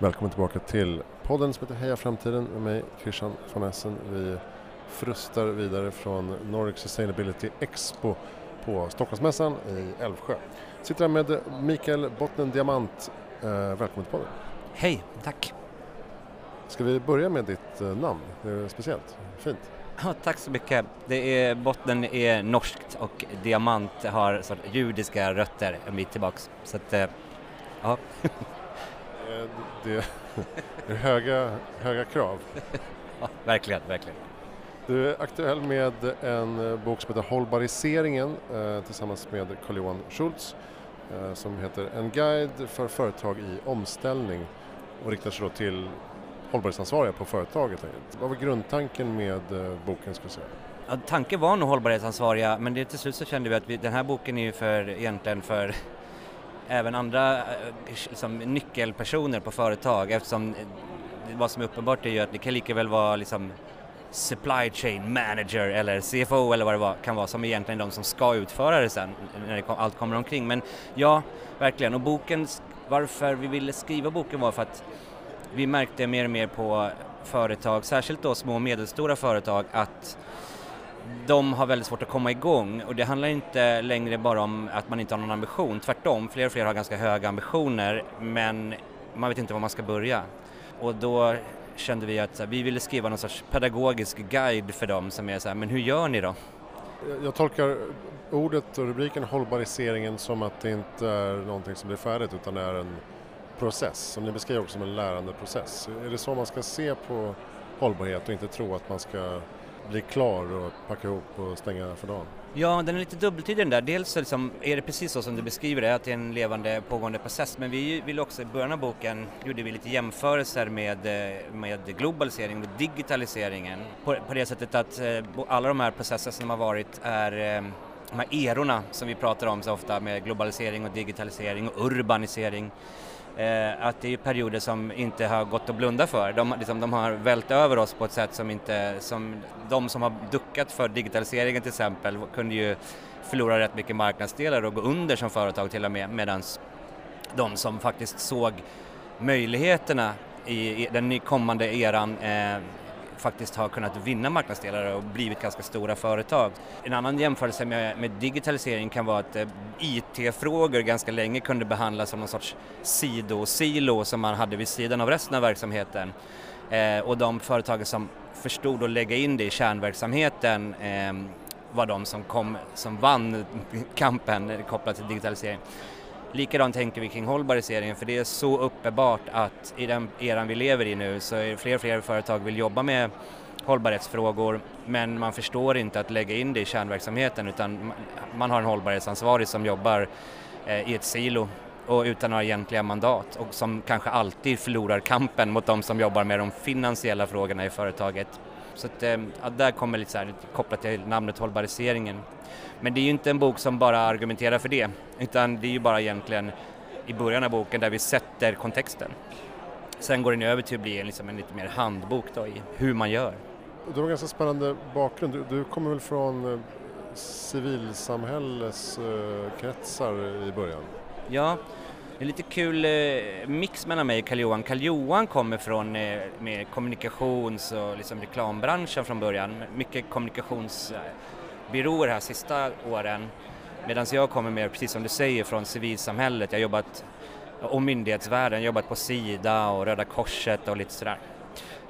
Välkommen tillbaka till podden som heter Heja Framtiden med mig Christian von Essen. Vi frustar vidare från Nordic Sustainability Expo på Stockholmsmässan i Älvsjö. Sitter här med Mikael Bottnen Diamant. Eh, välkommen till podden. Hej, tack. Ska vi börja med ditt eh, namn? Det är speciellt, fint. Ja, tack så mycket. Det är, botten är norskt och diamant har judiska rötter en bit tillbaks. Så att, eh, ja. Eh, det är höga, höga krav. ja, verkligen, verkligen. Du är aktuell med en eh, bok som heter Hållbariseringen tillsammans med Carl-Johan Schultz som heter En guide för företag i omställning och riktar sig då till hållbarhetsansvariga på företaget. Vad var grundtanken med boken skulle säga? Ja, tanken var nog hållbarhetsansvariga men det, till slut så kände vi att vi, den här boken är ju för, egentligen för även andra eh, liksom, nyckelpersoner på företag eftersom eh, vad som är uppenbart är ju att det kan lika väl vara liksom supply chain manager eller CFO eller vad det var, kan vara som egentligen är de som ska utföra det sen när det, allt kommer omkring. Men ja, verkligen. Och boken, varför vi ville skriva boken var för att vi märkte mer och mer på företag, särskilt då små och medelstora företag, att de har väldigt svårt att komma igång och det handlar inte längre bara om att man inte har någon ambition, tvärtom, fler och fler har ganska höga ambitioner men man vet inte var man ska börja. Och då kände vi att vi ville skriva någon sorts pedagogisk guide för dem som är så här, men hur gör ni då? Jag tolkar ordet och rubriken hållbariseringen som att det inte är någonting som blir färdigt utan det är en process som ni beskriver också som en lärandeprocess. Är det så man ska se på hållbarhet och inte tro att man ska bli klar och packa ihop och stänga för dagen? Ja, den är lite dubbeltydig den där. Dels är, liksom, är det precis så som du beskriver det, att det är en levande pågående process. Men vi vill också, i början av boken gjorde vi lite jämförelser med, eh, med globaliseringen och digitaliseringen. På, på det sättet att eh, alla de här processerna som har varit är eh, de här erorna som vi pratar om så ofta med globalisering och digitalisering och urbanisering eh, att det är perioder som inte har gått att blunda för. De, liksom, de har vält över oss på ett sätt som inte, som de som har duckat för digitaliseringen till exempel kunde ju förlora rätt mycket marknadsdelar och gå under som företag till och med medan de som faktiskt såg möjligheterna i, i den kommande eran eh, faktiskt har kunnat vinna marknadsdelar och blivit ganska stora företag. En annan jämförelse med, med digitalisering kan vara att eh, IT-frågor ganska länge kunde behandlas som någon sorts sidosilo som man hade vid sidan av resten av verksamheten. Eh, och de företag som förstod att lägga in det i kärnverksamheten eh, var de som, kom, som vann kampen kopplat till digitalisering. Likadant tänker vi kring hållbariseringen för det är så uppenbart att i den eran vi lever i nu så är fler och fler företag vill jobba med hållbarhetsfrågor men man förstår inte att lägga in det i kärnverksamheten utan man har en hållbarhetsansvarig som jobbar eh, i ett silo och utan några egentliga mandat och som kanske alltid förlorar kampen mot de som jobbar med de finansiella frågorna i företaget. Så att, eh, ja, där kommer lite så här, kopplat till namnet hållbariseringen. Men det är ju inte en bok som bara argumenterar för det, utan det är ju bara egentligen i början av boken där vi sätter kontexten. Sen går den över till att bli en, liksom en lite mer handbok då i hur man gör. Du har en ganska spännande bakgrund. Du, du kommer väl från eh, civilsamhälleskretsar i början? Ja, det är lite kul eh, mix mellan mig och Karl-Johan. Karl-Johan kommer från eh, med kommunikations och liksom reklambranschen från början. Mycket kommunikationsbyråer här sista åren. Medan jag kommer mer, precis som du säger, från civilsamhället. Jag har jobbat, och myndighetsvärlden, jobbat på Sida och Röda Korset och lite sådär.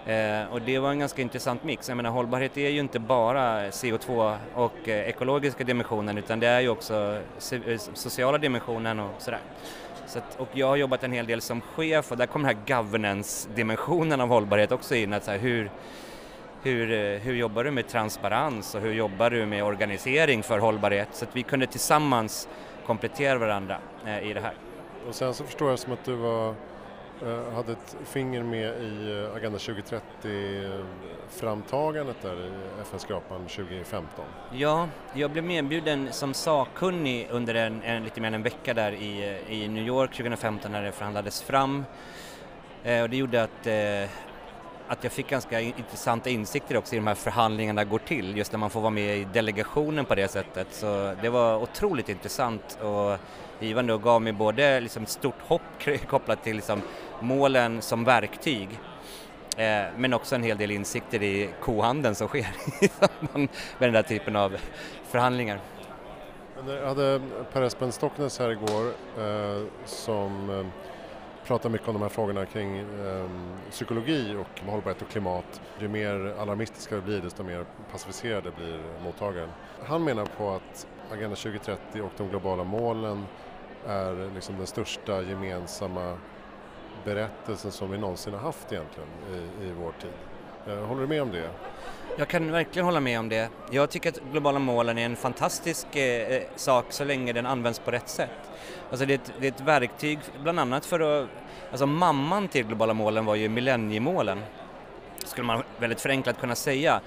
Eh, och det var en ganska intressant mix. Jag menar hållbarhet är ju inte bara CO2 och eh, ekologiska dimensionen utan det är ju också eh, sociala dimensionen och sådär. Så att, och jag har jobbat en hel del som chef och där kommer den här governance-dimensionen av hållbarhet också in. Att så här, hur, hur, eh, hur jobbar du med transparens och hur jobbar du med organisering för hållbarhet? Så att vi kunde tillsammans komplettera varandra eh, i det här. Och sen så förstår jag som att du var Eh, hade ett finger med i eh, Agenda 2030-framtagandet där i FN-skrapan 2015. Ja, jag blev medbjuden som sakkunnig under en, en, lite mer än en vecka där i, eh, i New York 2015 när det förhandlades fram. Eh, och det gjorde att eh, att jag fick ganska intressanta insikter också i de här förhandlingarna går till, just när man får vara med i delegationen på det sättet. Så det var otroligt intressant och givande och gav mig både liksom ett stort hopp kopplat till liksom målen som verktyg eh, men också en hel del insikter i kohandeln som sker i samband med den där typen av förhandlingar. Jag hade Per Espen Stocknes här igår eh, som eh, pratar mycket om de här frågorna kring eh, psykologi och hållbarhet och klimat. Ju mer alarmistiska det blir desto mer passiviserade blir mottagaren. Han menar på att Agenda 2030 och de globala målen är liksom den största gemensamma berättelsen som vi någonsin har haft egentligen i, i vår tid. Eh, håller du med om det? Jag kan verkligen hålla med om det. Jag tycker att globala målen är en fantastisk eh, eh, sak så länge den används på rätt sätt. Alltså det är, ett, det är ett verktyg bland annat för att, alltså mamman till globala målen var ju millenniemålen, skulle man väldigt förenklat kunna säga.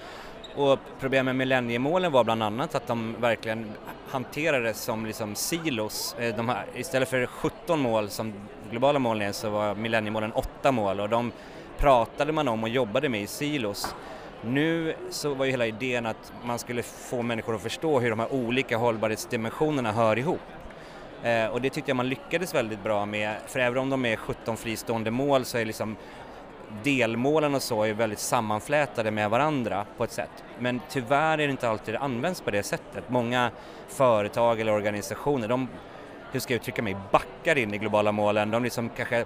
Och problemet med millenniemålen var bland annat att de verkligen hanterades som liksom silos. Eh, de här, istället för 17 mål som globala målen är så var millenniemålen 8 mål och de pratade man om och jobbade med i silos. Nu så var ju hela idén att man skulle få människor att förstå hur de här olika hållbarhetsdimensionerna hör ihop. Eh, och det tyckte jag man lyckades väldigt bra med, för även om de är 17 fristående mål så är liksom delmålen och så är väldigt sammanflätade med varandra på ett sätt. Men tyvärr är det inte alltid det används på det sättet. Många företag eller organisationer, de, hur ska jag uttrycka mig, backar in i globala målen. De liksom kanske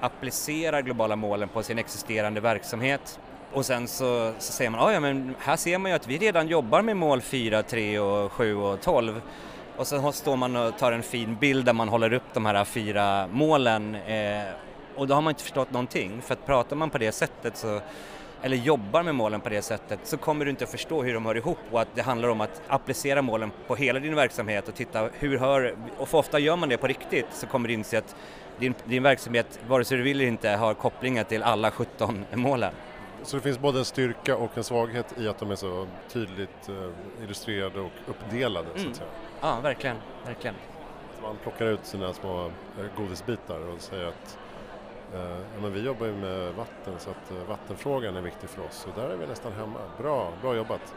applicerar globala målen på sin existerande verksamhet och sen så, så säger man, ah, ja men här ser man ju att vi redan jobbar med mål 4, 3 och 7 och 12 och så står man och tar en fin bild där man håller upp de här fyra målen eh, och då har man inte förstått någonting. För att pratar man på det sättet så eller jobbar med målen på det sättet så kommer du inte att förstå hur de hör ihop. Och att det handlar om att applicera målen på hela din verksamhet och titta hur hör, och för ofta gör man det på riktigt så kommer du inse att din, din verksamhet, vare sig du vill eller inte, har kopplingar till alla 17 målen. Så det finns både en styrka och en svaghet i att de är så tydligt eh, illustrerade och uppdelade mm. så att mm. säga? Ja, verkligen, verkligen. Man plockar ut sina små eh, godisbitar och säger att eh, ja, men vi jobbar ju med vatten så att vattenfrågan är viktig för oss och där är vi nästan hemma. Bra, bra jobbat!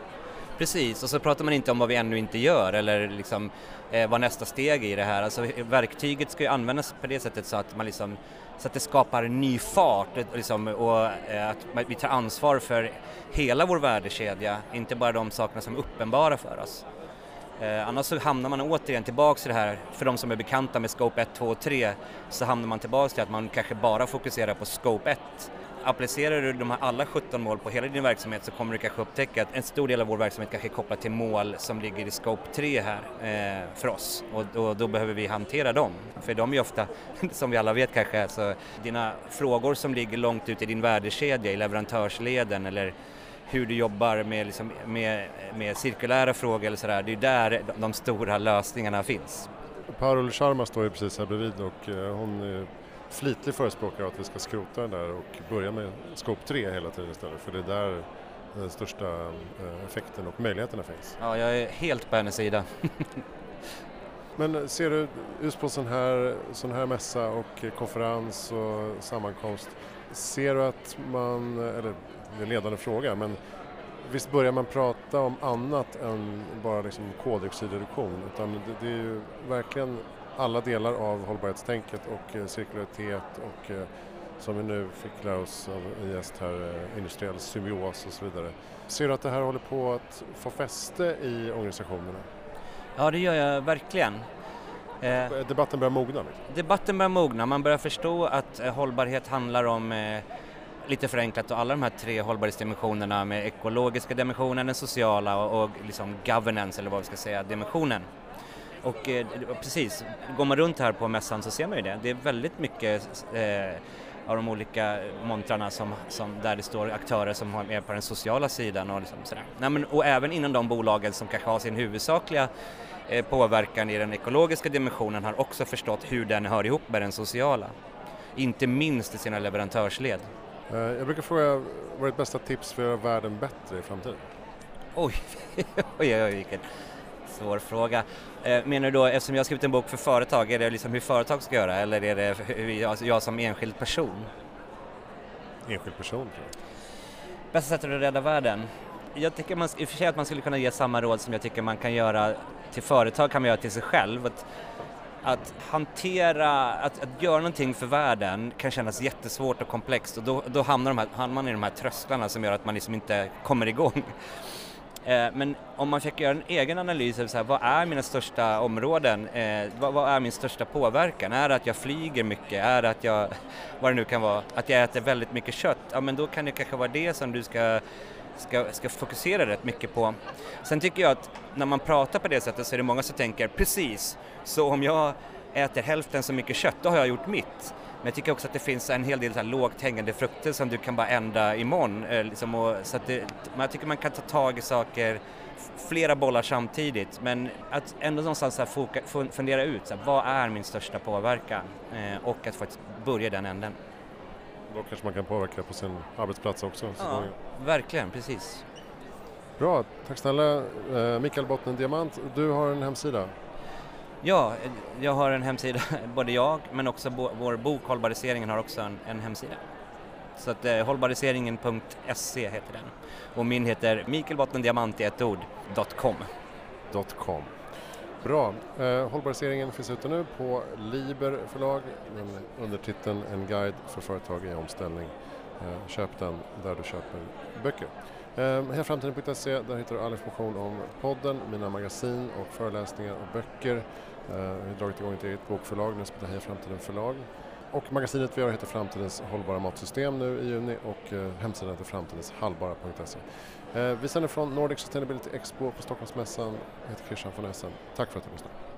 Precis, och så pratar man inte om vad vi ännu inte gör eller liksom, eh, vad nästa steg är i det här. Alltså, verktyget ska ju användas på det sättet så att, man liksom, så att det skapar ny fart eh, liksom, och eh, att vi tar ansvar för hela vår värdekedja, inte bara de sakerna som är uppenbara för oss. Eh, annars så hamnar man återigen tillbaks i det här, för de som är bekanta med Scope 1, 2 och 3, så hamnar man tillbaks till att man kanske bara fokuserar på Scope 1 applicerar du de här alla 17 mål på hela din verksamhet så kommer du kanske upptäcka att en stor del av vår verksamhet kanske är kopplad till mål som ligger i scope 3 här eh, för oss och då, då, behöver vi hantera dem. För de är ofta, som vi alla vet kanske, så dina frågor som ligger långt ut i din värdekedja, i leverantörsleden eller hur du jobbar med, liksom, med, med cirkulära frågor eller sådär, det är där de stora lösningarna finns. Parul Sharma står ju precis här bredvid och eh, hon är flitlig förespråkare att vi ska skrota den där och börja med Scope 3 hela tiden istället för det är där den största eh, effekten och möjligheterna finns. Ja, jag är helt på hennes sida. Men ser du just på sån här, sån här mässa och konferens och sammankomst, ser du att man, eller det är en ledande fråga, men visst börjar man prata om annat än bara liksom koldioxidreduktion utan det, det är ju verkligen alla delar av hållbarhetstänket och eh, cirkularitet och eh, som vi nu fick lära oss av en gäst här, eh, industriell symbios och så vidare. Ser du att det här håller på att få fäste i organisationerna? Ja, det gör jag verkligen. Debatten börjar mogna? Debatten börjar mogna, man börjar förstå att hållbarhet handlar om lite förenklat och alla de här tre hållbarhetsdimensionerna med ekologiska dimensionen, den sociala och, och liksom governance eller vad vi ska säga, dimensionen. Och eh, precis, går man runt här på mässan så ser man ju det. Det är väldigt mycket eh, av de olika montrarna som, som, där det står aktörer som är på den sociala sidan och liksom sådär. Nej, men, och även inom de bolagen som kanske har sin huvudsakliga eh, påverkan i den ekologiska dimensionen har också förstått hur den hör ihop med den sociala. Inte minst i sina leverantörsled. Eh, jag brukar fråga, vad är ditt bästa tips för att göra världen bättre i framtiden? Oj, oj, oj, oj vilken svår fråga. Eh, menar du då, eftersom jag har skrivit en bok för företag, är det liksom hur företag ska göra eller är det jag, jag som enskild person? Enskild person tror jag. Bästa sättet att rädda världen? Jag tycker man, i och för sig att man skulle kunna ge samma råd som jag tycker man kan göra till företag kan man göra till sig själv. Att, att hantera, att, att göra någonting för världen kan kännas jättesvårt och komplext och då, då hamnar, här, hamnar man i de här trösklarna som gör att man liksom inte kommer igång. Eh, men om man försöker göra en egen analys av så här, vad är mina största områden, eh, vad, vad, är min största påverkan? Är det att jag flyger mycket? Är det att jag, vad det nu kan vara, att jag äter väldigt mycket kött? Ja men då kan det kanske vara det som du ska, ska, ska fokusera rätt mycket på. Sen tycker jag att när man pratar på det sättet så är det många som tänker precis, så om jag äter hälften så mycket kött, då har jag gjort mitt. Men jag tycker också att det finns en hel del så här lågt hängande frukter som du kan bara ändra imorgon. Eh, liksom, och, så att det, jag tycker man kan ta tag i saker, flera bollar samtidigt, men att ändå någonstans här foka, fundera ut, så här, vad är min största påverkan? Eh, och att faktiskt börja den änden. Då kanske man kan påverka på sin arbetsplats också. Ja, verkligen, precis. Bra, tack snälla eh, Mikael Bottnen Diamant. Du har en hemsida. Ja, jag har en hemsida, både jag men också vår bok Hållbariseringen har också en, en hemsida. Så att eh, hållbariseringen.se heter den. Och min heter Mikael i ett ord, .com. .com. Bra. Eh, hållbariseringen finns ute nu på Liber förlag under titeln En guide för företag i omställning. Eh, köp den där du köper böcker. Eh, Hejaframtiden.se, där hittar du all information om podden, mina magasin och föreläsningar och böcker. Eh, vi har dragit igång ett eget bokförlag nu som heter Heja Framtiden förlag. Och magasinet vi har heter Framtidens hållbara matsystem nu i juni och eh, hemsidan heter framtidenshallbara.se. Eh, vi sänder från Nordic Sustainability Expo på Stockholmsmässan. Jag heter Christian von Essen. Tack för att du lyssnade.